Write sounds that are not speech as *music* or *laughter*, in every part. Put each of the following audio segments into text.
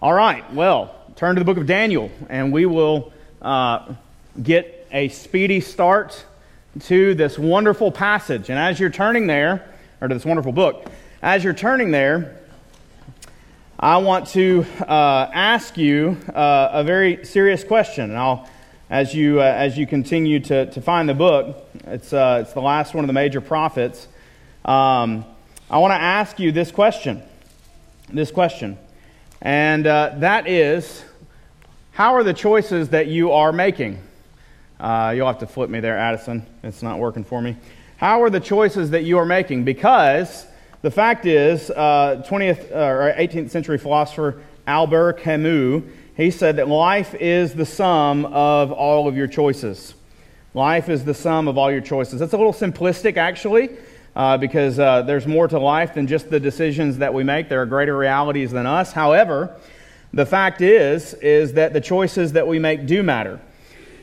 All right, well, turn to the book of Daniel, and we will uh, get a speedy start to this wonderful passage. And as you're turning there, or to this wonderful book, as you're turning there, I want to uh, ask you uh, a very serious question. And I'll, as you, uh, as you continue to, to find the book, it's, uh, it's the last one of the major prophets. Um, I want to ask you this question. This question. And uh, that is how are the choices that you are making? Uh, you'll have to flip me there, Addison. It's not working for me. How are the choices that you are making? Because the fact is, uh, 20th uh, or 18th century philosopher Albert Camus, he said that life is the sum of all of your choices. Life is the sum of all your choices. That's a little simplistic, actually uh, because uh, there's more to life than just the decisions that we make. There are greater realities than us. However, the fact is, is that the choices that we make do matter.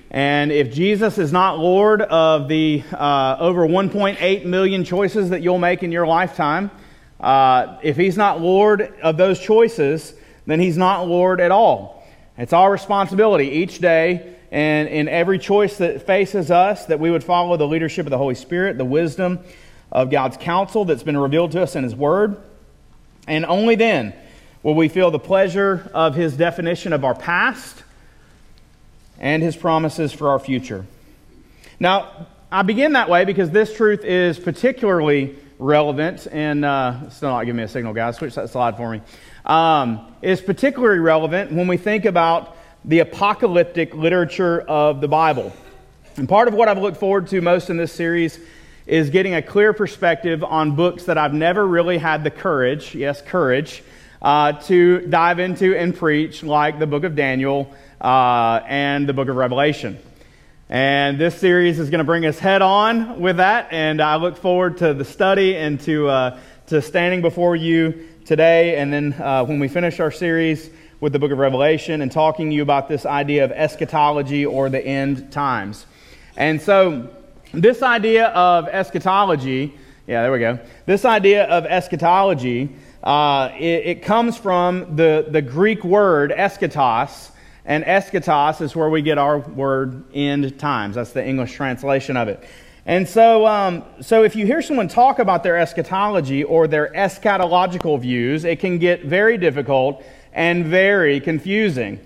And if Jesus is not Lord of the uh, over 1.8 million choices that you'll make in your lifetime, uh, if he's not Lord of those choices, then he's not Lord at all. It's our responsibility each day and in every choice that faces us that we would follow the leadership of the Holy Spirit, the wisdom of God's counsel that's been revealed to us in His Word. And only then will we feel the pleasure of His definition of our past and His promises for our future. Now, I begin that way because this truth is particularly relevant, and uh, still not giving me a signal, guys. Switch that slide for me. Um, is particularly relevant when we think about the apocalyptic literature of the Bible. And part of what I've looked forward to most in this series is getting a clear perspective on books that I've never really had the courage, yes, courage, uh, to dive into and preach, like the book of Daniel uh, and the book of Revelation. And this series is going to bring us head on with that, and I look forward to the study and to, uh, to standing before you today, and then uh, when we finish our series with the book of Revelation and talking to you about this idea of eschatology or the end times. And so, this idea of eschatology, yeah, there we go. This idea of eschatology, uh, it, it, comes from the, the Greek word eschatos, and eschatos is where we get our word end times. That's the English translation of it. And so, um, so if you hear someone talk about their eschatology or their eschatological views, it can get very difficult and very confusing.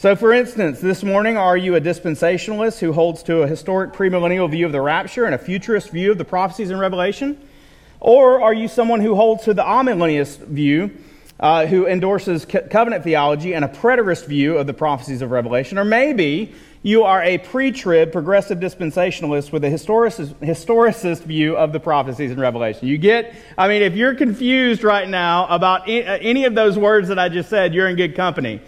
So, for instance, this morning, are you a dispensationalist who holds to a historic premillennial view of the rapture and a futurist view of the prophecies in Revelation? Or are you someone who holds to the amillennialist view, uh, who endorses co- covenant theology and a preterist view of the prophecies of Revelation? Or maybe you are a pre trib progressive dispensationalist with a historicist, historicist view of the prophecies in Revelation. You get, I mean, if you're confused right now about any of those words that I just said, you're in good company.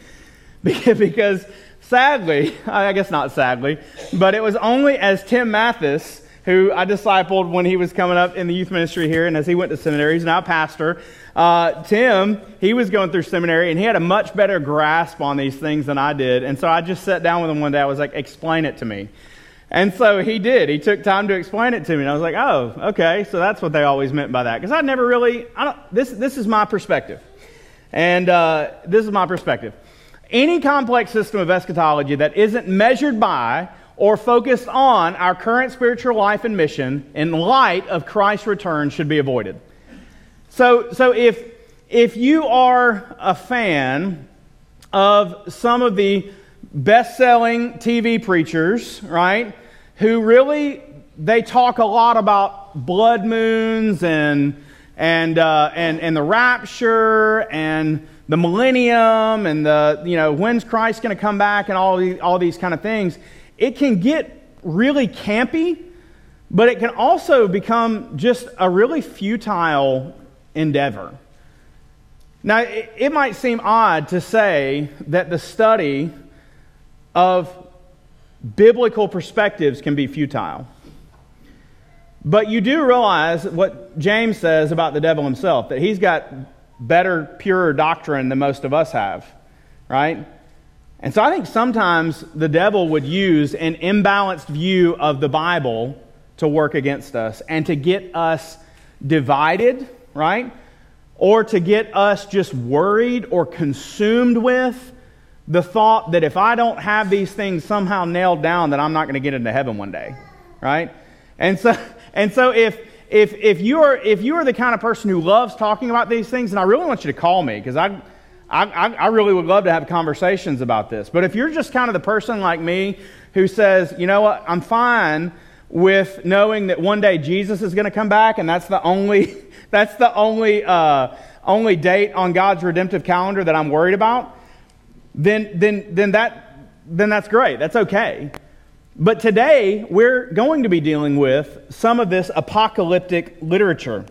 *laughs* because sadly, I guess not sadly, but it was only as Tim Mathis, who I discipled when he was coming up in the youth ministry here, and as he went to seminary, he's now pastor. Uh, Tim, he was going through seminary, and he had a much better grasp on these things than I did. And so I just sat down with him one day. I was like, explain it to me. And so he did. He took time to explain it to me. And I was like, oh, okay. So that's what they always meant by that. Because I never really, I don't, this, this is my perspective. And uh, this is my perspective. Any complex system of eschatology that isn't measured by or focused on our current spiritual life and mission in light of Christ's return should be avoided. So, so if, if you are a fan of some of the best-selling TV preachers, right, who really they talk a lot about blood moons and and uh, and and the rapture and the millennium and the, you know, when's Christ going to come back and all these, all these kind of things, it can get really campy, but it can also become just a really futile endeavor. Now, it, it might seem odd to say that the study of biblical perspectives can be futile. But you do realize what James says about the devil himself, that he's got better, purer doctrine than most of us have, right? And so I think sometimes the devil would use an imbalanced view of the Bible to work against us and to get us divided, right? or to get us just worried or consumed with the thought that if I don't have these things somehow nailed down, that I'm not going to get into heaven one day, right? And so, *laughs* and so if, if, if, you're, if you are the kind of person who loves talking about these things, and I really want you to call me because I, I, I really would love to have conversations about this. But if you're just kind of the person like me who says, you know what, I'm fine with knowing that one day Jesus is going to come back and that's the only, *laughs* that's the only, uh, only date on God's redemptive calendar that I'm worried about, then, then, then, that, then that's great. That's okay. But today, we're going to be dealing with some of this apocalyptic literature,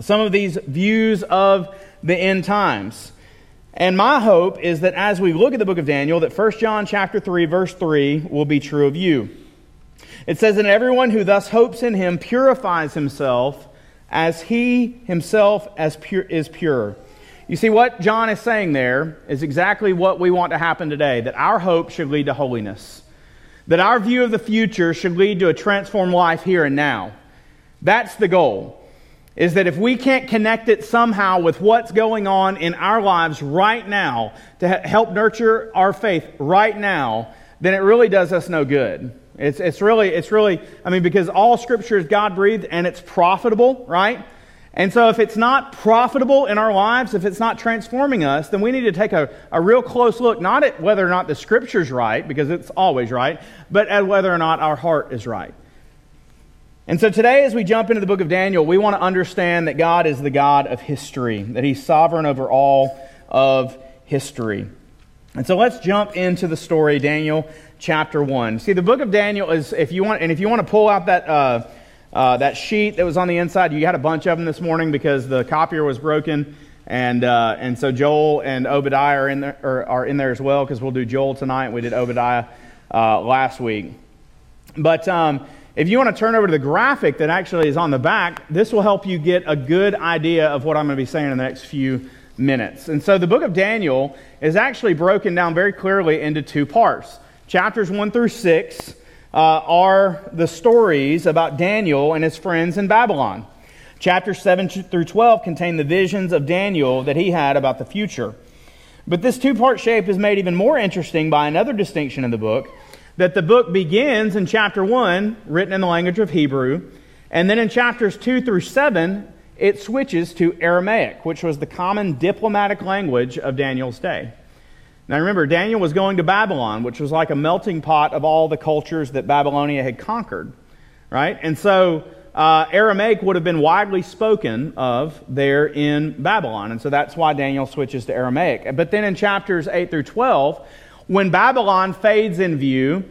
some of these views of the end times. And my hope is that as we look at the book of Daniel, that 1 John chapter 3, verse 3 will be true of you. It says, And everyone who thus hopes in him purifies himself as he himself as pure, is pure. You see, what John is saying there is exactly what we want to happen today that our hope should lead to holiness, that our view of the future should lead to a transformed life here and now. That's the goal. Is that if we can't connect it somehow with what's going on in our lives right now to help nurture our faith right now, then it really does us no good. It's, it's really, it's really, I mean, because all scripture is God breathed and it's profitable, right? And so, if it's not profitable in our lives, if it's not transforming us, then we need to take a, a real close look, not at whether or not the scripture's right, because it's always right, but at whether or not our heart is right. And so, today, as we jump into the book of Daniel, we want to understand that God is the God of history, that He's sovereign over all of history. And so, let's jump into the story, Daniel chapter 1. See, the book of Daniel is, if you want, and if you want to pull out that. Uh, uh, that sheet that was on the inside, you had a bunch of them this morning because the copier was broken. And, uh, and so Joel and Obadiah are in there, are, are in there as well because we'll do Joel tonight. We did Obadiah uh, last week. But um, if you want to turn over to the graphic that actually is on the back, this will help you get a good idea of what I'm going to be saying in the next few minutes. And so the book of Daniel is actually broken down very clearly into two parts chapters 1 through 6 uh, are the stories about Daniel and his friends in Babylon. Chapters 7 through 12 contain the visions of Daniel that he had about the future. But this two part shape is made even more interesting by another distinction in the book that the book begins in chapter 1, written in the language of Hebrew, and then in chapters 2 through 7, it switches to Aramaic, which was the common diplomatic language of Daniel's day. Now remember, Daniel was going to Babylon, which was like a melting pot of all the cultures that Babylonia had conquered, right? And so uh, Aramaic would have been widely spoken of there in Babylon. And so that's why Daniel switches to Aramaic. But then in chapters 8 through 12, when Babylon fades in view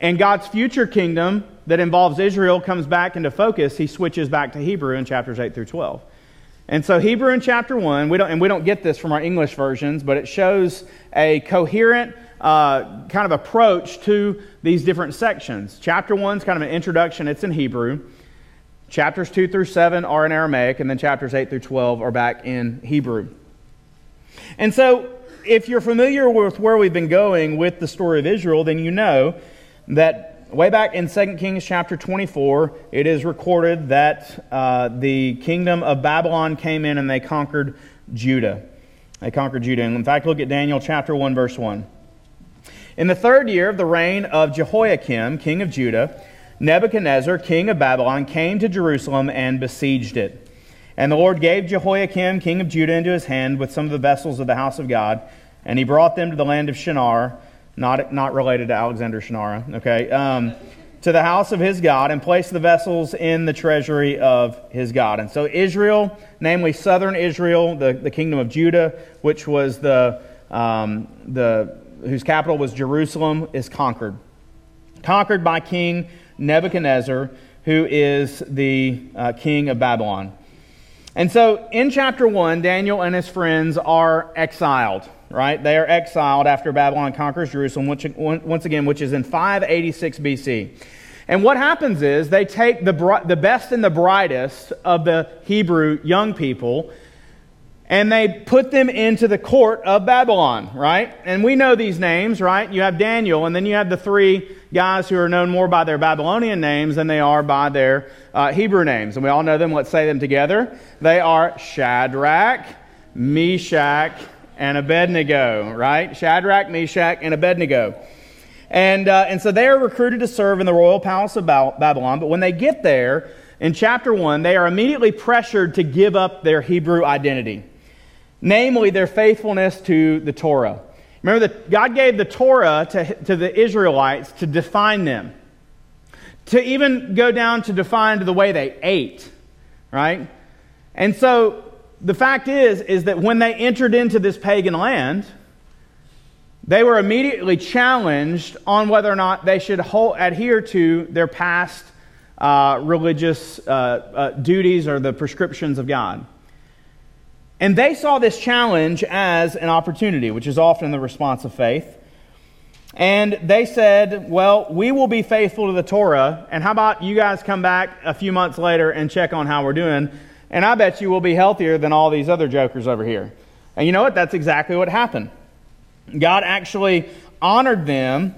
and God's future kingdom that involves Israel comes back into focus, he switches back to Hebrew in chapters 8 through 12. And so Hebrew in chapter 1, we don't, and we don't get this from our English versions, but it shows a coherent uh, kind of approach to these different sections. Chapter 1 is kind of an introduction, it's in Hebrew. Chapters 2 through 7 are in Aramaic, and then chapters 8 through 12 are back in Hebrew. And so, if you're familiar with where we've been going with the story of Israel, then you know that way back in 2 Kings chapter 24, it is recorded that uh, the kingdom of Babylon came in and they conquered Judah. They conquered Judah. And in fact, look at Daniel chapter 1, verse 1. In the third year of the reign of Jehoiakim, king of Judah, Nebuchadnezzar, king of Babylon, came to Jerusalem and besieged it. And the Lord gave Jehoiakim, king of Judah, into his hand with some of the vessels of the house of God, and he brought them to the land of Shinar not, not related to Alexander Shunnarah, okay, um, to the house of his God and placed the vessels in the treasury of his God. And so Israel, namely southern Israel, the, the kingdom of Judah, which was the, um, the, whose capital was Jerusalem, is conquered. Conquered by King Nebuchadnezzar, who is the uh, king of Babylon. And so in chapter 1, Daniel and his friends are exiled right? They are exiled after Babylon conquers Jerusalem, which, once again, which is in 586 BC. And what happens is they take the, the best and the brightest of the Hebrew young people and they put them into the court of Babylon, right? And we know these names, right? You have Daniel, and then you have the three guys who are known more by their Babylonian names than they are by their uh, Hebrew names. And we all know them. Let's say them together. They are Shadrach, Meshach, and Abednego, right? Shadrach, Meshach, and Abednego. And, uh, and so they are recruited to serve in the royal palace of Babylon. But when they get there, in chapter 1, they are immediately pressured to give up their Hebrew identity, namely their faithfulness to the Torah. Remember that God gave the Torah to, to the Israelites to define them, to even go down to define the way they ate, right? And so the fact is, is that when they entered into this pagan land, they were immediately challenged on whether or not they should hold, adhere to their past uh, religious uh, uh, duties or the prescriptions of God. And they saw this challenge as an opportunity, which is often the response of faith. And they said, Well, we will be faithful to the Torah, and how about you guys come back a few months later and check on how we're doing? And I bet you will be healthier than all these other jokers over here. And you know what? That's exactly what happened. God actually honored them,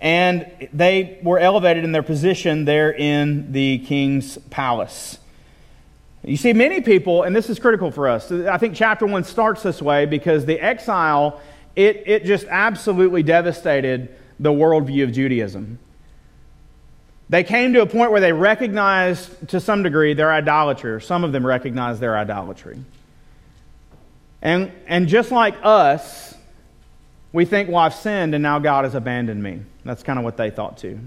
and they were elevated in their position there in the king's palace. You see, many people, and this is critical for us, I think chapter one starts this way because the exile, it, it just absolutely devastated the worldview of Judaism. They came to a point where they recognized to some degree their idolatry, or some of them recognized their idolatry. And, and just like us, we think, well, I've sinned and now God has abandoned me. That's kind of what they thought too.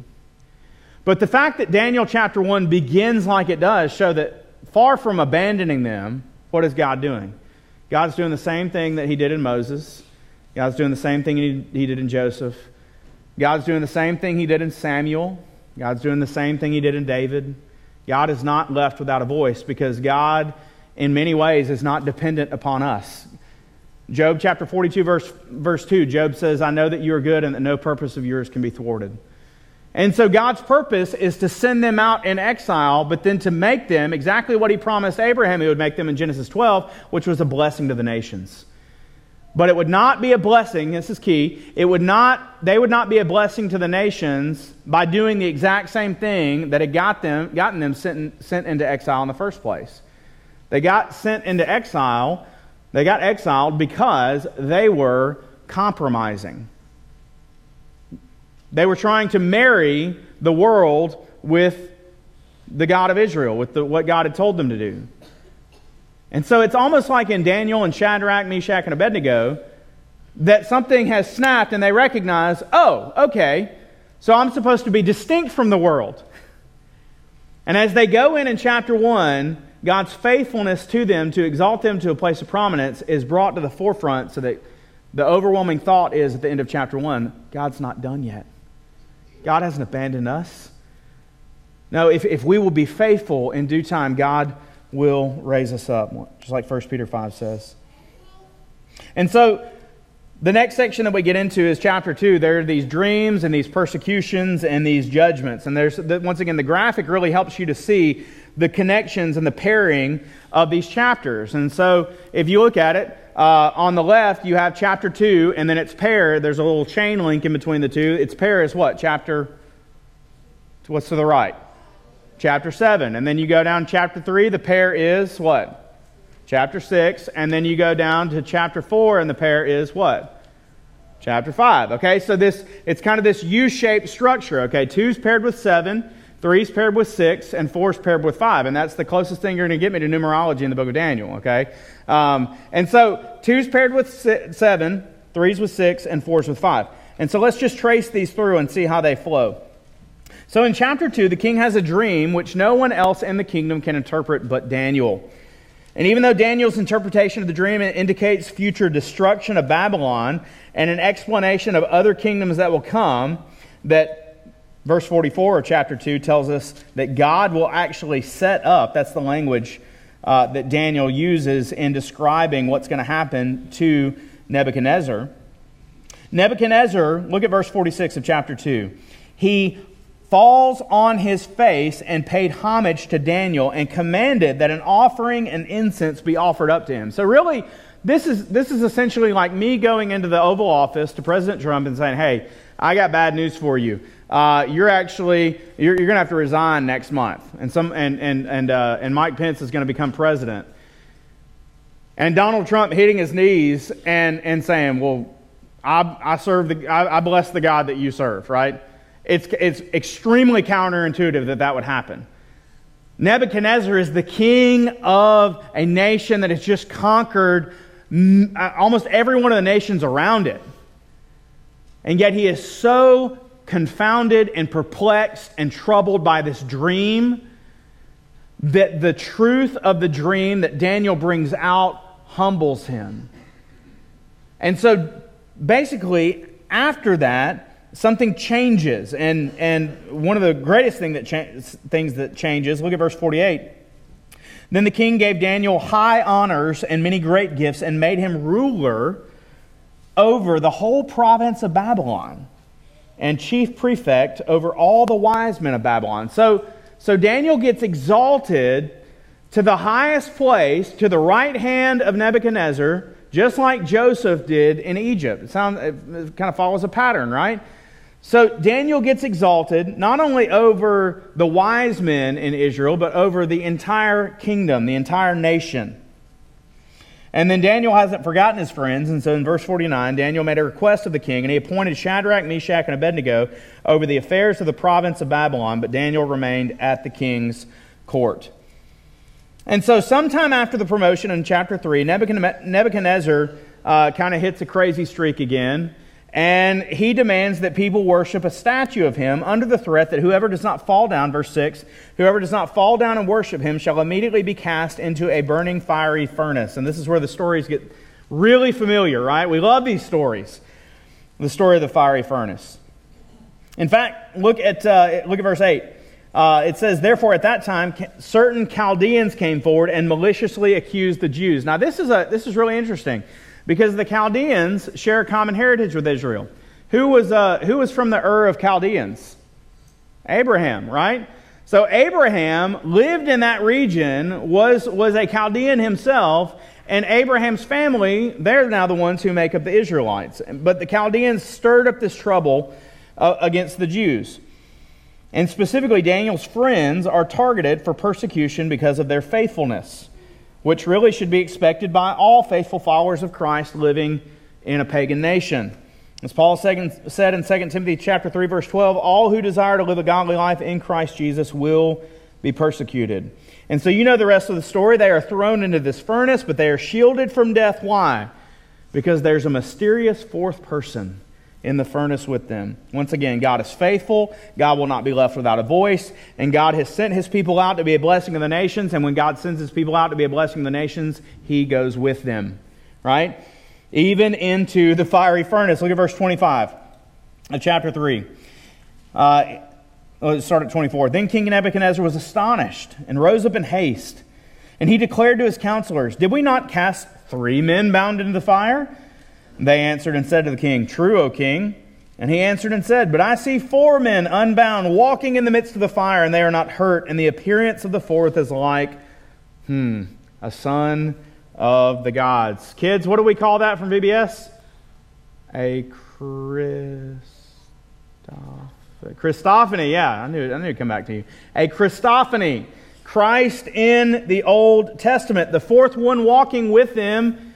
But the fact that Daniel chapter 1 begins like it does show that far from abandoning them, what is God doing? God's doing the same thing that he did in Moses. God's doing the same thing he, he did in Joseph. God's doing the same thing he did in Samuel. God's doing the same thing he did in David. God is not left without a voice because God, in many ways, is not dependent upon us. Job chapter 42, verse, verse 2, Job says, I know that you are good and that no purpose of yours can be thwarted. And so God's purpose is to send them out in exile, but then to make them exactly what he promised Abraham he would make them in Genesis 12, which was a blessing to the nations. But it would not be a blessing, this is key, it would not, they would not be a blessing to the nations by doing the exact same thing that had got them, gotten them sent, sent into exile in the first place. They got sent into exile, they got exiled because they were compromising. They were trying to marry the world with the God of Israel, with the, what God had told them to do. And so it's almost like in Daniel and Shadrach, Meshach, and Abednego that something has snapped and they recognize, oh, okay, so I'm supposed to be distinct from the world. And as they go in in chapter 1, God's faithfulness to them to exalt them to a place of prominence is brought to the forefront so that the overwhelming thought is at the end of chapter 1 God's not done yet. God hasn't abandoned us. No, if, if we will be faithful in due time, God will raise us up, just like 1 Peter 5 says. And so the next section that we get into is chapter 2. There are these dreams and these persecutions and these judgments. And there's, once again, the graphic really helps you to see the connections and the pairing of these chapters. And so if you look at it, uh, on the left, you have chapter 2, and then its pair, there's a little chain link in between the two. Its pair is what? Chapter, what's to the right? Chapter 7. And then you go down chapter 3, the pair is what? Chapter 6. And then you go down to chapter 4, and the pair is what? Chapter 5. Okay, so this, it's kind of this U shaped structure. Okay, 2's paired with 7. Three's paired with six, and four's paired with five. And that's the closest thing you're going to get me to numerology in the book of Daniel, okay? Um, and so two's paired with seven, three's with six, and four's with five. And so let's just trace these through and see how they flow. So in chapter 2, the king has a dream which no one else in the kingdom can interpret but Daniel. And even though Daniel's interpretation of the dream indicates future destruction of Babylon and an explanation of other kingdoms that will come, that Verse 44 of chapter 2 tells us that God will actually set up, that's the language uh, that Daniel uses in describing what's going to happen to Nebuchadnezzar. Nebuchadnezzar, look at verse 46 of chapter 2. He falls on his face and paid homage to Daniel and commanded that an offering and incense be offered up to him. So, really, this is, this is essentially like me going into the Oval Office to President Trump and saying, Hey, I got bad news for you uh, you're actually you're, you're going to have to resign next month, and some and and and uh, and Mike Pence is going to become president. and Donald Trump hitting his knees and, and saying, Well, I, I serve the, I, I bless the God that you serve, right? It's, it's extremely counterintuitive that that would happen. Nebuchadnezzar is the king of a nation that has just conquered uh, almost every one of the nations around it. And yet he is so confounded and perplexed and troubled by this dream that the truth of the dream that Daniel brings out humbles him. And so basically, after that, something changes. And, and one of the greatest thing that cha- things that changes, look at verse 48. Then the king gave Daniel high honors and many great gifts and made him ruler over the whole province of Babylon and chief prefect over all the wise men of Babylon. So, so Daniel gets exalted to the highest place, to the right hand of Nebuchadnezzar, just like Joseph did in Egypt. It, sounds, it kind of follows a pattern, right? So Daniel gets exalted not only over the wise men in Israel, but over the entire kingdom, the entire nation. And then Daniel hasn't forgotten his friends, and so in verse 49, Daniel made a request of the king, and he appointed Shadrach, Meshach, and Abednego over the affairs of the province of Babylon, but Daniel remained at the king's court. And so, sometime after the promotion in chapter 3, Nebuchadnezzar uh, kind of hits a crazy streak again. And he demands that people worship a statue of him under the threat that whoever does not fall down, verse 6, whoever does not fall down and worship him shall immediately be cast into a burning fiery furnace. And this is where the stories get really familiar, right? We love these stories. The story of the fiery furnace. In fact, look at, uh, look at verse 8. Uh, it says, Therefore, at that time, certain Chaldeans came forward and maliciously accused the Jews. Now, this is, a, this is really interesting because the Chaldeans share a common heritage with Israel. Who was, uh, who was from the Ur of Chaldeans? Abraham, right? So Abraham lived in that region, was, was a Chaldean himself, and Abraham's family, they're now the ones who make up the Israelites. But the Chaldeans stirred up this trouble uh, against the Jews. And specifically, Daniel's friends are targeted for persecution because of their faithfulness which really should be expected by all faithful followers of Christ living in a pagan nation. As Paul said in 2 Timothy chapter 3 verse 12, all who desire to live a godly life in Christ Jesus will be persecuted. And so you know the rest of the story. They are thrown into this furnace, but they are shielded from death. Why? Because there's a mysterious fourth person in the furnace with them. Once again, God is faithful. God will not be left without a voice. And God has sent his people out to be a blessing of the nations. And when God sends his people out to be a blessing of the nations, he goes with them. Right? Even into the fiery furnace. Look at verse 25 of chapter 3. Uh, let's start at 24. Then King Nebuchadnezzar was astonished and rose up in haste. And he declared to his counselors, Did we not cast three men bound into the fire? They answered and said to the king, True, O king. And he answered and said, But I see four men unbound walking in the midst of the fire, and they are not hurt, and the appearance of the fourth is like, hmm, a son of the gods. Kids, what do we call that from VBS? A Christoph- Christophany. Yeah, I knew, I knew it'd come back to you. A Christophany. Christ in the Old Testament. The fourth one walking with them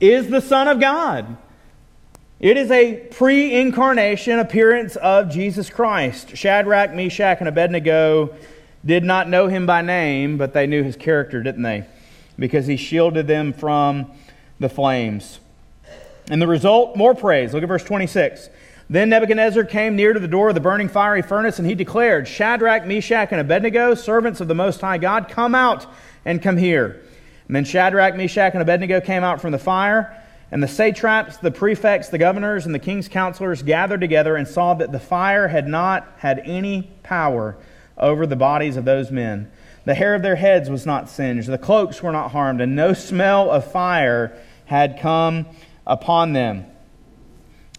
is the Son of God. It is a pre incarnation appearance of Jesus Christ. Shadrach, Meshach, and Abednego did not know him by name, but they knew his character, didn't they? Because he shielded them from the flames. And the result, more praise. Look at verse 26. Then Nebuchadnezzar came near to the door of the burning fiery furnace, and he declared, Shadrach, Meshach, and Abednego, servants of the Most High God, come out and come here. And then Shadrach, Meshach, and Abednego came out from the fire. And the satraps, the prefects, the governors, and the king's counselors gathered together and saw that the fire had not had any power over the bodies of those men. The hair of their heads was not singed, the cloaks were not harmed, and no smell of fire had come upon them.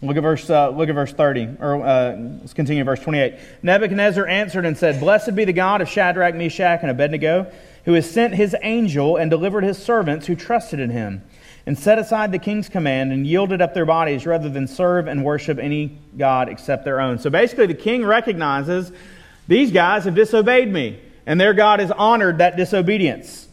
Look at verse, uh, look at verse 30, or uh, let's continue verse 28. Nebuchadnezzar answered and said, Blessed be the God of Shadrach, Meshach, and Abednego who has sent his angel and delivered his servants who trusted in him, and set aside the king's command and yielded up their bodies rather than serve and worship any God except their own. So basically, the king recognizes these guys have disobeyed me, and their God has honored that disobedience.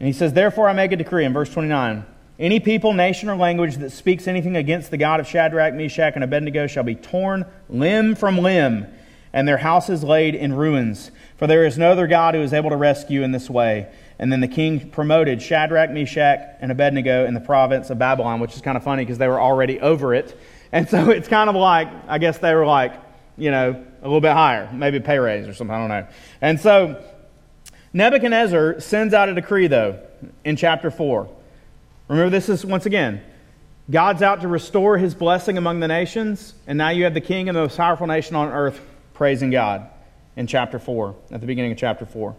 And he says, Therefore I make a decree in verse 29 any people, nation, or language that speaks anything against the God of Shadrach, Meshach, and Abednego shall be torn limb from limb, and their houses laid in ruins. For there is no other God who is able to rescue in this way. And then the king promoted Shadrach, Meshach, and Abednego in the province of Babylon, which is kind of funny because they were already over it. And so *laughs* it's kind of like, I guess they were like, you know, a little bit higher, maybe a pay raise or something, I don't know. And so Nebuchadnezzar sends out a decree, though, in chapter 4. Remember, this is once again, God's out to restore his blessing among the nations, and now you have the king and the most powerful nation on earth praising God in chapter 4, at the beginning of chapter 4.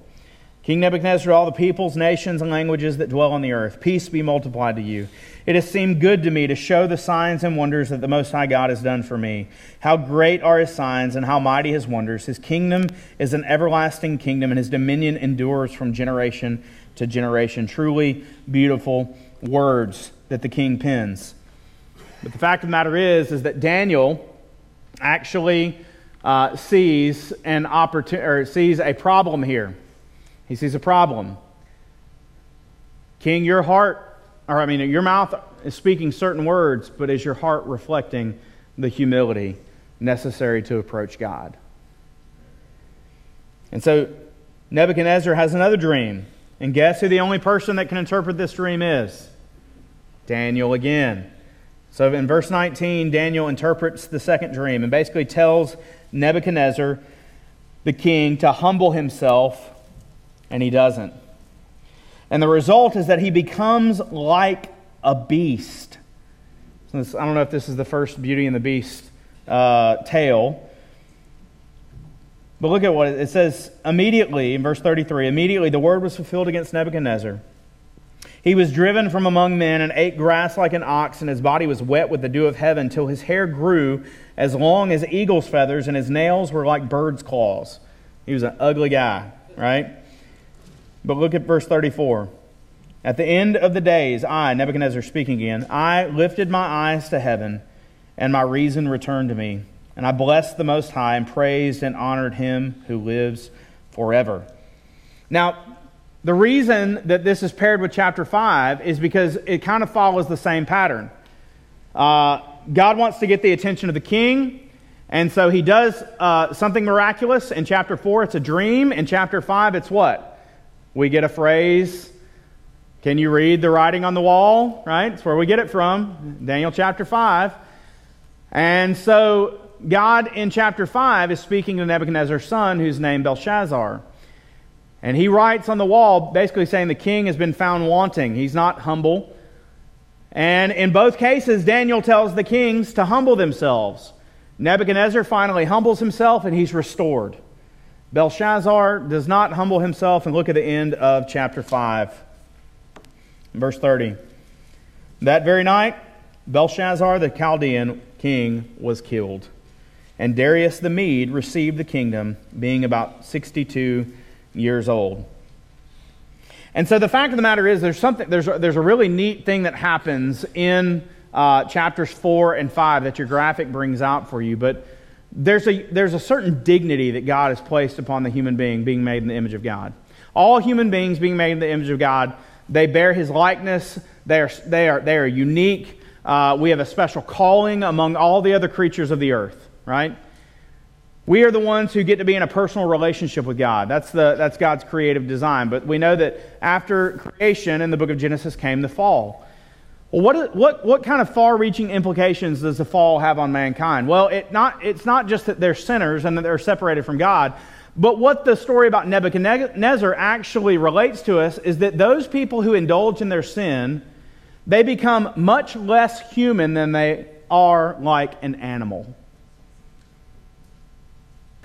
King Nebuchadnezzar, all the peoples, nations, and languages that dwell on the earth, peace be multiplied to you. It has seemed good to me to show the signs and wonders that the Most High God has done for me. How great are his signs and how mighty his wonders. His kingdom is an everlasting kingdom, and his dominion endures from generation to generation. Truly beautiful words that the king pens. But the fact of the matter is, is that Daniel actually uh, sees an opportunity or sees a problem here. He sees a problem. King, your heart, or I mean, your mouth is speaking certain words, but is your heart reflecting the humility necessary to approach God? And so Nebuchadnezzar has another dream. And guess who the only person that can interpret this dream is? Daniel again. So in verse 19, Daniel interprets the second dream and basically tells Nebuchadnezzar, the king, to humble himself, and he doesn't. And the result is that he becomes like a beast. I don't know if this is the first Beauty and the Beast uh, tale. But look at what it, it says immediately in verse 33 immediately the word was fulfilled against Nebuchadnezzar. He was driven from among men and ate grass like an ox, and his body was wet with the dew of heaven, till his hair grew as long as eagle's feathers, and his nails were like bird's claws. He was an ugly guy, right? But look at verse 34. At the end of the days, I, Nebuchadnezzar speaking again, I lifted my eyes to heaven, and my reason returned to me. And I blessed the Most High, and praised and honored him who lives forever. Now, the reason that this is paired with chapter 5 is because it kind of follows the same pattern. Uh, God wants to get the attention of the king, and so he does uh, something miraculous. In chapter 4, it's a dream. In chapter 5, it's what? We get a phrase. Can you read the writing on the wall? Right? That's where we get it from. Daniel chapter 5. And so God in chapter 5 is speaking to Nebuchadnezzar's son, who's named Belshazzar. And he writes on the wall basically saying the king has been found wanting. He's not humble. And in both cases, Daniel tells the kings to humble themselves. Nebuchadnezzar finally humbles himself and he's restored. Belshazzar does not humble himself, and look at the end of chapter 5, verse 30. That very night, Belshazzar the Chaldean king was killed, and Darius the Mede received the kingdom, being about 62 years old. And so the fact of the matter is, there's something, there's a, there's a really neat thing that happens in uh, chapters four and five that your graphic brings out for you. But there's a, there's a certain dignity that God has placed upon the human being being made in the image of God. All human beings being made in the image of God, they bear his likeness, they are, they are, they are unique. Uh, we have a special calling among all the other creatures of the earth, right? We are the ones who get to be in a personal relationship with God. That's, the, that's God's creative design. But we know that after creation in the book of Genesis came the fall. Well, what, what, what kind of far reaching implications does the fall have on mankind? Well, it not, it's not just that they're sinners and that they're separated from God, but what the story about Nebuchadnezzar actually relates to us is that those people who indulge in their sin, they become much less human than they are like an animal.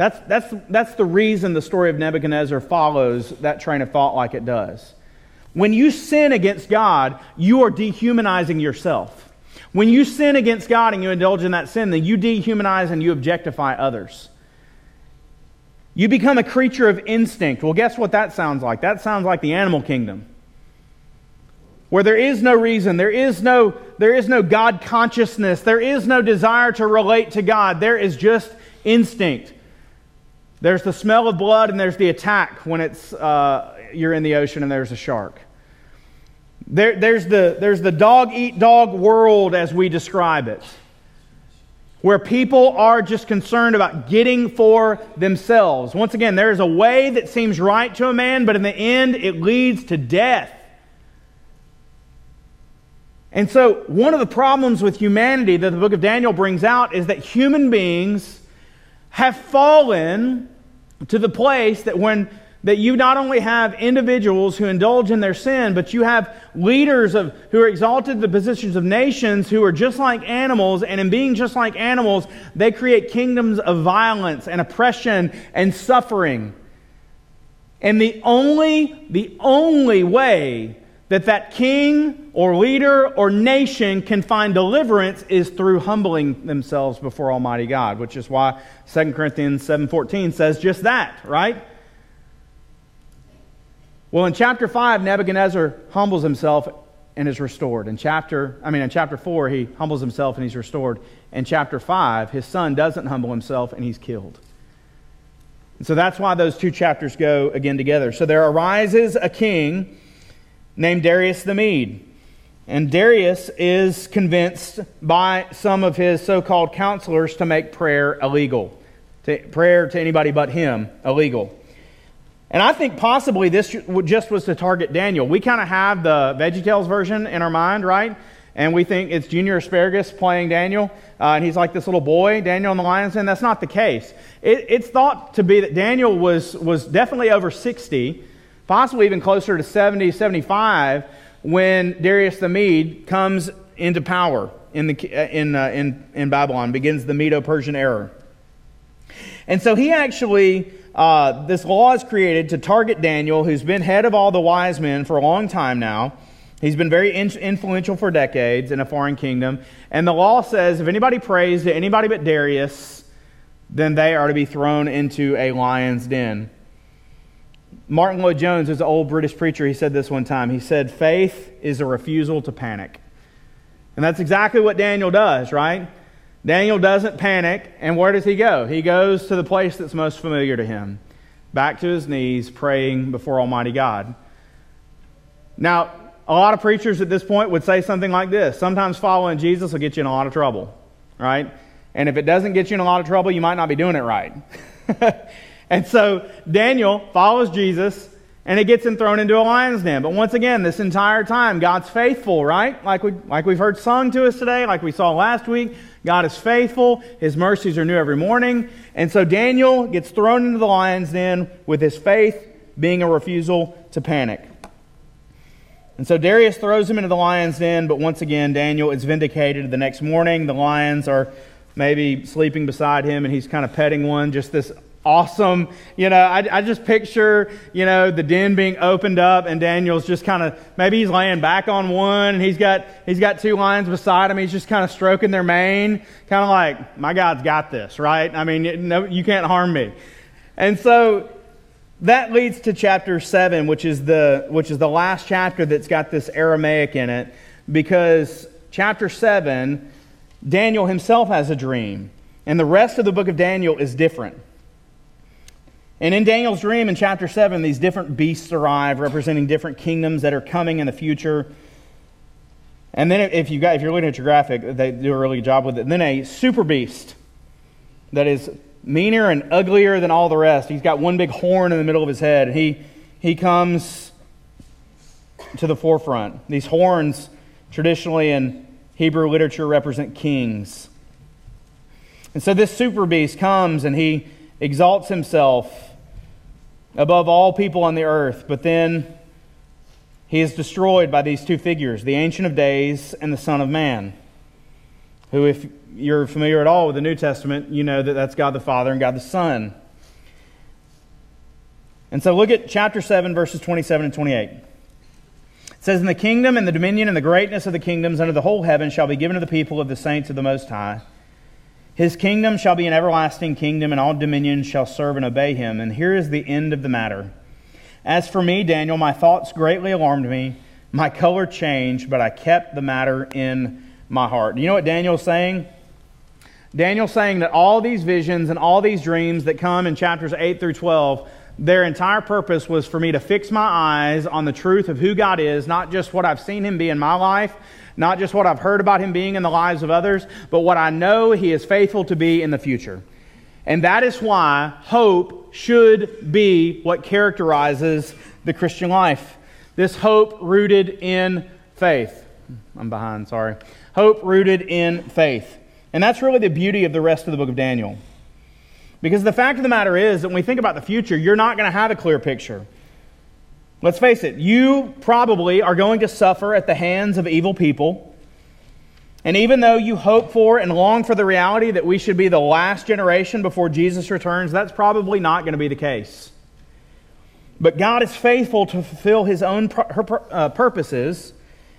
That's, that's, that's the reason the story of Nebuchadnezzar follows that train of thought like it does. When you sin against God, you are dehumanizing yourself. When you sin against God and you indulge in that sin, then you dehumanize and you objectify others. You become a creature of instinct. Well, guess what that sounds like? That sounds like the animal kingdom. Where there is no reason, there is no, there is no God consciousness, there is no desire to relate to God. There is just instinct. There's the smell of blood, and there's the attack when it's, uh, you're in the ocean and there's a shark. There, there's, the, there's the dog eat dog world as we describe it, where people are just concerned about getting for themselves. Once again, there is a way that seems right to a man, but in the end, it leads to death. And so, one of the problems with humanity that the book of Daniel brings out is that human beings have fallen to the place that when that you not only have individuals who indulge in their sin, but you have leaders of, who are exalted to the positions of nations who are just like animals, and in being just like animals, they create kingdoms of violence and oppression and suffering. And the only, the only way that that king or leader or nation can find deliverance is through humbling themselves before Almighty God, which is why 2 Corinthians 7:14 says just that, right? Well, in chapter 5 Nebuchadnezzar humbles himself and is restored. In chapter I mean in chapter 4 he humbles himself and he's restored. In chapter 5 his son doesn't humble himself and he's killed. And so that's why those two chapters go again together. So there arises a king named Darius the Mede. And Darius is convinced by some of his so called counselors to make prayer illegal. To, prayer to anybody but him illegal. And I think possibly this just was to target Daniel. We kind of have the VeggieTales version in our mind, right? And we think it's Junior Asparagus playing Daniel, uh, and he's like this little boy, Daniel in the lion's den. That's not the case. It, it's thought to be that Daniel was, was definitely over 60 possibly even closer to 70, 75, when Darius the Mede comes into power in, the, uh, in, uh, in, in Babylon, begins the Medo Persian era. And so he actually, uh, this law is created to target Daniel, who's been head of all the wise men for a long time now. He's been very influential for decades in a foreign kingdom. And the law says if anybody prays to anybody but Darius, then they are to be thrown into a lion's den. Martyn Lloyd-Jones is an old British preacher. He said this one time. He said, Faith is a refusal to panic. And that's exactly what Daniel does, right? Daniel doesn't panic. And where does he go? He goes to the place that's most familiar to him back to his knees, praying before Almighty God. Now, a lot of preachers at this point would say something like this Sometimes following Jesus will get you in a lot of trouble, right? And if it doesn't get you in a lot of trouble, you might not be doing it right. *laughs* And so Daniel follows Jesus and it gets him thrown into a lion's den. But once again, this entire time, God's faithful, right? Like, we, like we've heard sung to us today, like we saw last week. God is faithful. His mercies are new every morning. And so Daniel gets thrown into the lion's den with his faith being a refusal to panic. And so Darius throws him into the lion's den, but once again, Daniel is vindicated. The next morning, the lions are maybe sleeping beside him, and he's kind of petting one, just this awesome. You know, I, I, just picture, you know, the den being opened up and Daniel's just kind of, maybe he's laying back on one and he's got, he's got two lions beside him. He's just kind of stroking their mane, kind of like, my God's got this, right? I mean, no, you can't harm me. And so that leads to chapter seven, which is the, which is the last chapter that's got this Aramaic in it because chapter seven, Daniel himself has a dream. And the rest of the book of Daniel is different. And in Daniel's dream in chapter 7, these different beasts arrive representing different kingdoms that are coming in the future. And then if, you got, if you're looking at your graphic, they do a really good job with it. And then a super beast that is meaner and uglier than all the rest. He's got one big horn in the middle of his head. He, he comes to the forefront. These horns, traditionally in Hebrew literature, represent kings. And so this super beast comes and he exalts himself above all people on the earth. But then he is destroyed by these two figures, the Ancient of Days and the Son of Man, who, if you're familiar at all with the New Testament, you know that that's God the Father and God the Son. And so look at chapter 7, verses 27 and 28. It says, And the kingdom and the dominion and the greatness of the kingdoms under the whole heaven shall be given to the people of the saints of the Most High. His kingdom shall be an everlasting kingdom, and all dominions shall serve and obey him. And here is the end of the matter. As for me, Daniel, my thoughts greatly alarmed me. My color changed, but I kept the matter in my heart. You know what Daniel's saying? Daniel's saying that all these visions and all these dreams that come in chapters 8 through 12, their entire purpose was for me to fix my eyes on the truth of who God is, not just what I've seen Him be in my life, not just what I've heard about Him being in the lives of others, but what I know He is faithful to be in the future. And that is why hope should be what characterizes the Christian life. This hope rooted in faith. I'm behind, sorry. Hope rooted in faith. And that's really the beauty of the rest of the book of Daniel. Because the fact of the matter is that when we think about the future, you're not going to have a clear picture. Let's face it, you probably are going to suffer at the hands of evil people. And even though you hope for and long for the reality that we should be the last generation before Jesus returns, that's probably not going to be the case. But God is faithful to fulfill his own uh, purposes,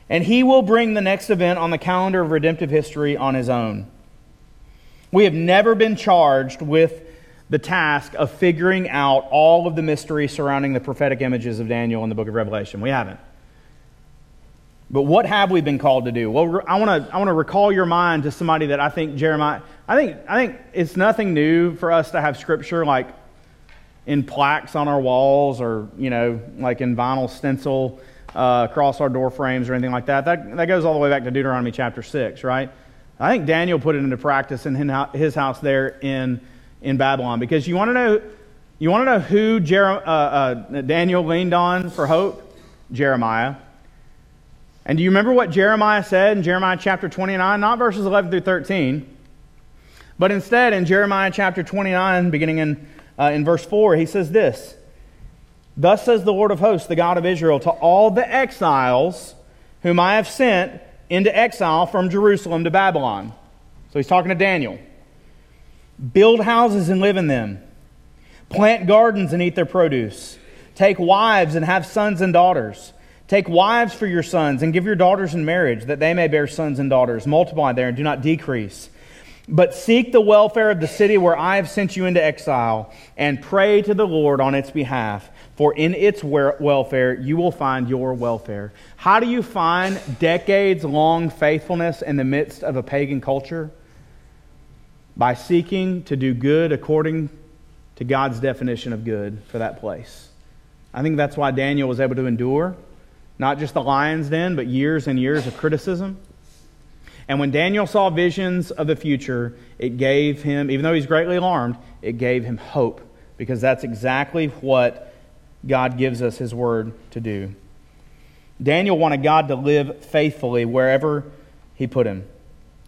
and he will bring the next event on the calendar of redemptive history on his own. We have never been charged with the task of figuring out all of the mystery surrounding the prophetic images of Daniel in the book of Revelation. We haven't. But what have we been called to do? Well, I want to I want to recall your mind to somebody that I think Jeremiah. I think I think it's nothing new for us to have scripture like in plaques on our walls or you know like in vinyl stencil uh, across our door frames or anything like that. That that goes all the way back to Deuteronomy chapter six, right? I think Daniel put it into practice in his house there in in Babylon. Because you want to know, you want to know who Jer- uh, uh, Daniel leaned on for hope? Jeremiah. And do you remember what Jeremiah said in Jeremiah chapter 29? Not verses 11 through 13, but instead in Jeremiah chapter 29, beginning in, uh, in verse 4, he says this Thus says the Lord of hosts, the God of Israel, to all the exiles whom I have sent into exile from Jerusalem to Babylon. So he's talking to Daniel. Build houses and live in them. Plant gardens and eat their produce. Take wives and have sons and daughters. Take wives for your sons and give your daughters in marriage, that they may bear sons and daughters. Multiply there and do not decrease. But seek the welfare of the city where I have sent you into exile, and pray to the Lord on its behalf, for in its welfare you will find your welfare. How do you find decades long faithfulness in the midst of a pagan culture? By seeking to do good according to God's definition of good for that place. I think that's why Daniel was able to endure not just the lion's den, but years and years of criticism. And when Daniel saw visions of the future, it gave him, even though he's greatly alarmed, it gave him hope because that's exactly what God gives us his word to do. Daniel wanted God to live faithfully wherever he put him,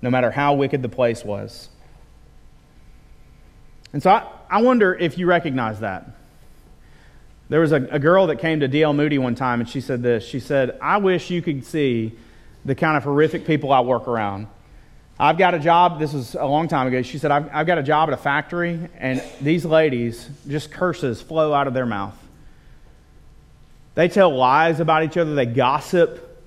no matter how wicked the place was. And so I, I wonder if you recognize that. There was a, a girl that came to D.L. Moody one time, and she said this. She said, I wish you could see the kind of horrific people I work around. I've got a job, this was a long time ago. She said, I've, I've got a job at a factory, and these ladies, just curses flow out of their mouth. They tell lies about each other, they gossip.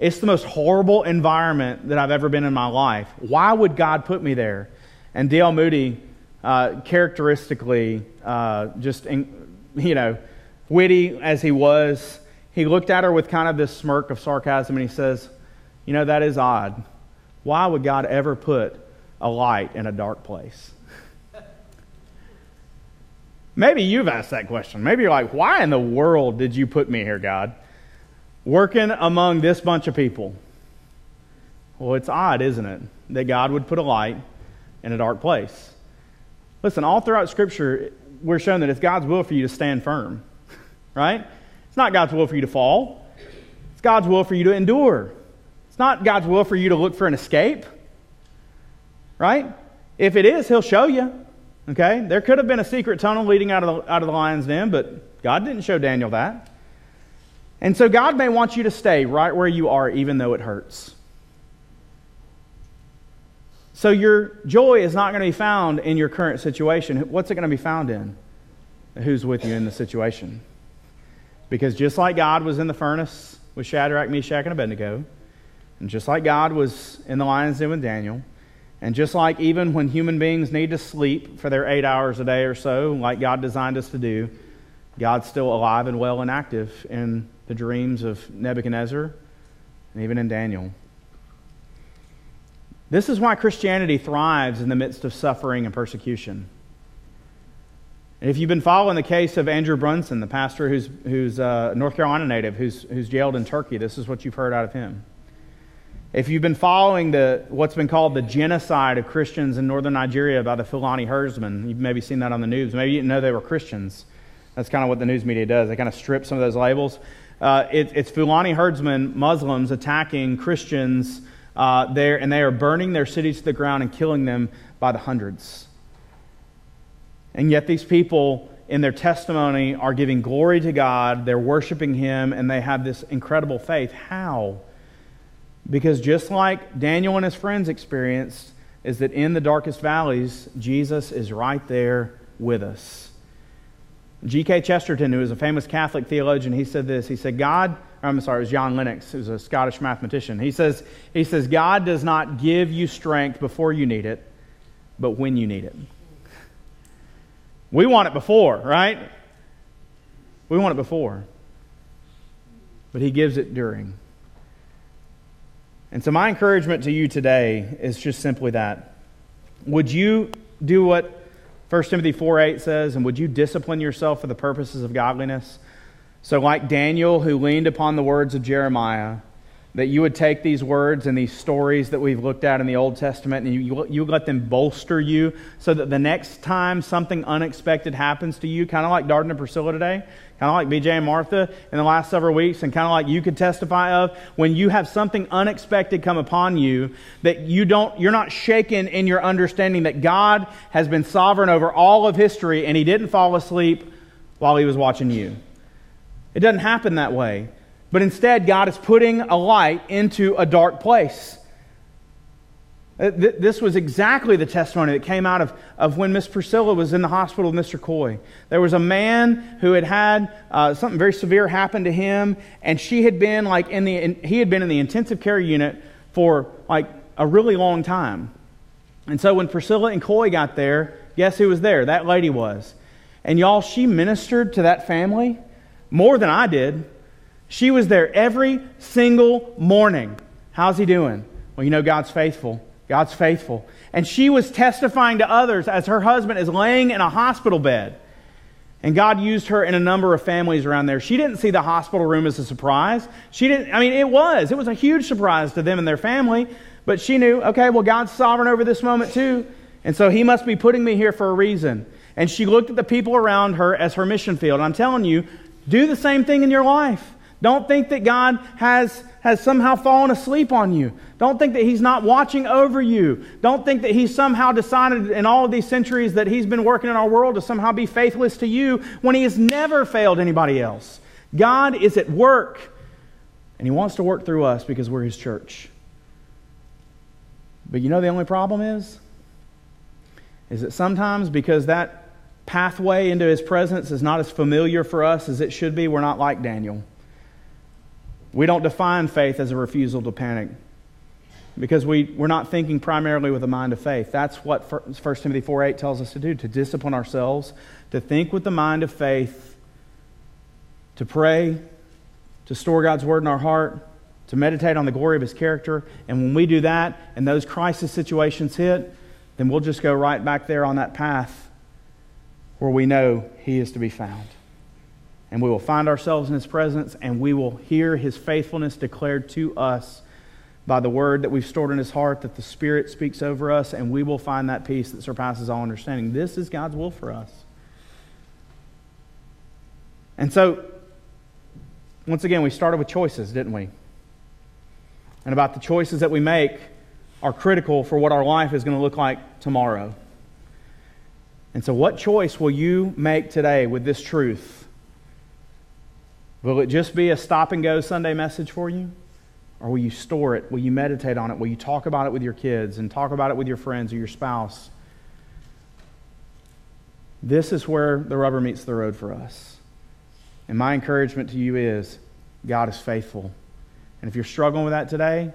It's the most horrible environment that I've ever been in my life. Why would God put me there? And D.L. Moody uh, characteristically uh, just, you know, witty as he was, he looked at her with kind of this smirk of sarcasm and he says, You know, that is odd. Why would God ever put a light in a dark place? *laughs* Maybe you've asked that question. Maybe you're like, Why in the world did you put me here, God? Working among this bunch of people. Well, it's odd, isn't it? That God would put a light in a dark place. Listen, all throughout Scripture, we're shown that it's God's will for you to stand firm, right? It's not God's will for you to fall, it's God's will for you to endure. It's not God's will for you to look for an escape, right? If it is, He'll show you. Okay? There could have been a secret tunnel leading out of the, out of the lion's den, but God didn't show Daniel that. And so God may want you to stay right where you are, even though it hurts. So your joy is not going to be found in your current situation. What's it going to be found in? Who's with you in the situation? Because just like God was in the furnace with Shadrach, Meshach, and Abednego, and just like God was in the lion's den with Daniel, and just like even when human beings need to sleep for their eight hours a day or so, like God designed us to do, God's still alive and well and active in the dreams of Nebuchadnezzar and even in Daniel. This is why Christianity thrives in the midst of suffering and persecution. And if you've been following the case of Andrew Brunson, the pastor who's, who's a North Carolina native, who's, who's jailed in Turkey, this is what you've heard out of him. If you've been following the, what's been called the genocide of Christians in northern Nigeria by the Fulani herdsmen, you've maybe seen that on the news. Maybe you didn't know they were Christians. That's kind of what the news media does. They kind of strip some of those labels. Uh, it, it's Fulani herdsmen, Muslims, attacking Christians uh, there, and they are burning their cities to the ground and killing them by the hundreds. And yet, these people, in their testimony, are giving glory to God, they're worshiping Him, and they have this incredible faith. How? Because just like Daniel and his friends experienced, is that in the darkest valleys, Jesus is right there with us. G.K. Chesterton, who is a famous Catholic theologian, he said this. He said, God, I'm sorry, it was John Lennox, who's a Scottish mathematician. He says, he says, God does not give you strength before you need it, but when you need it. We want it before, right? We want it before. But He gives it during. And so, my encouragement to you today is just simply that. Would you do what 1 Timothy 4 8 says, and would you discipline yourself for the purposes of godliness? So, like Daniel, who leaned upon the words of Jeremiah, that you would take these words and these stories that we've looked at in the Old Testament and you, you let them bolster you so that the next time something unexpected happens to you, kind of like Darden and Priscilla today, kind of like BJ and Martha in the last several weeks, and kind of like you could testify of, when you have something unexpected come upon you, that you don't, you're not shaken in your understanding that God has been sovereign over all of history and he didn't fall asleep while he was watching you. It doesn't happen that way. But instead, God is putting a light into a dark place. Uh, this was exactly the testimony that came out of, of when Miss Priscilla was in the hospital with Mr. Coy. There was a man who had had uh, something very severe happen to him, and she had been like in the, in, he had been in the intensive care unit for like a really long time. And so when Priscilla and Coy got there, guess who was there? That lady was. And y'all, she ministered to that family more than I did. She was there every single morning. How's he doing? Well, you know, God's faithful. God's faithful. And she was testifying to others as her husband is laying in a hospital bed. And God used her in a number of families around there. She didn't see the hospital room as a surprise. She didn't, I mean, it was. It was a huge surprise to them and their family. But she knew, okay, well, God's sovereign over this moment too. And so he must be putting me here for a reason. And she looked at the people around her as her mission field. And I'm telling you, do the same thing in your life. Don't think that God has, has somehow fallen asleep on you. Don't think that He's not watching over you. Don't think that He's somehow decided in all of these centuries that He's been working in our world to somehow be faithless to you when He has never failed anybody else. God is at work, and He wants to work through us because we're His church. But you know the only problem is? Is that sometimes because that pathway into His presence is not as familiar for us as it should be, we're not like Daniel. We don't define faith as a refusal to panic because we, we're not thinking primarily with a mind of faith. That's what 1 Timothy 4 8 tells us to do to discipline ourselves, to think with the mind of faith, to pray, to store God's word in our heart, to meditate on the glory of his character. And when we do that and those crisis situations hit, then we'll just go right back there on that path where we know he is to be found. And we will find ourselves in his presence and we will hear his faithfulness declared to us by the word that we've stored in his heart that the spirit speaks over us and we will find that peace that surpasses all understanding. This is god's will for us. And so once again we started with choices didn't we? And about the choices that we make are critical for what our life is going to look like tomorrow and so what choice will you make today with this truth Will it just be a stop and go Sunday message for you? Or will you store it? Will you meditate on it? Will you talk about it with your kids and talk about it with your friends or your spouse? This is where the rubber meets the road for us. And my encouragement to you is God is faithful. And if you're struggling with that today,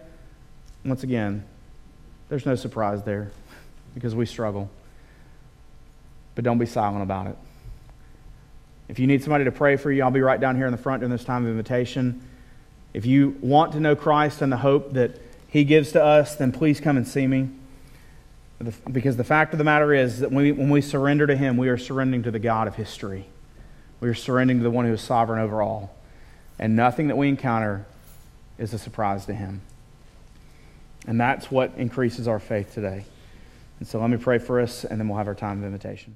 once again, there's no surprise there because we struggle. But don't be silent about it. If you need somebody to pray for you, I'll be right down here in the front during this time of invitation. If you want to know Christ and the hope that He gives to us, then please come and see me. Because the fact of the matter is that when we, surrender to Him, we are surrendering to the God of history. We are surrendering to the one who is sovereign over all. And nothing that we encounter is a surprise to Him. And that's what increases our faith today. And so let me pray for us, and then we'll have our time of invitation.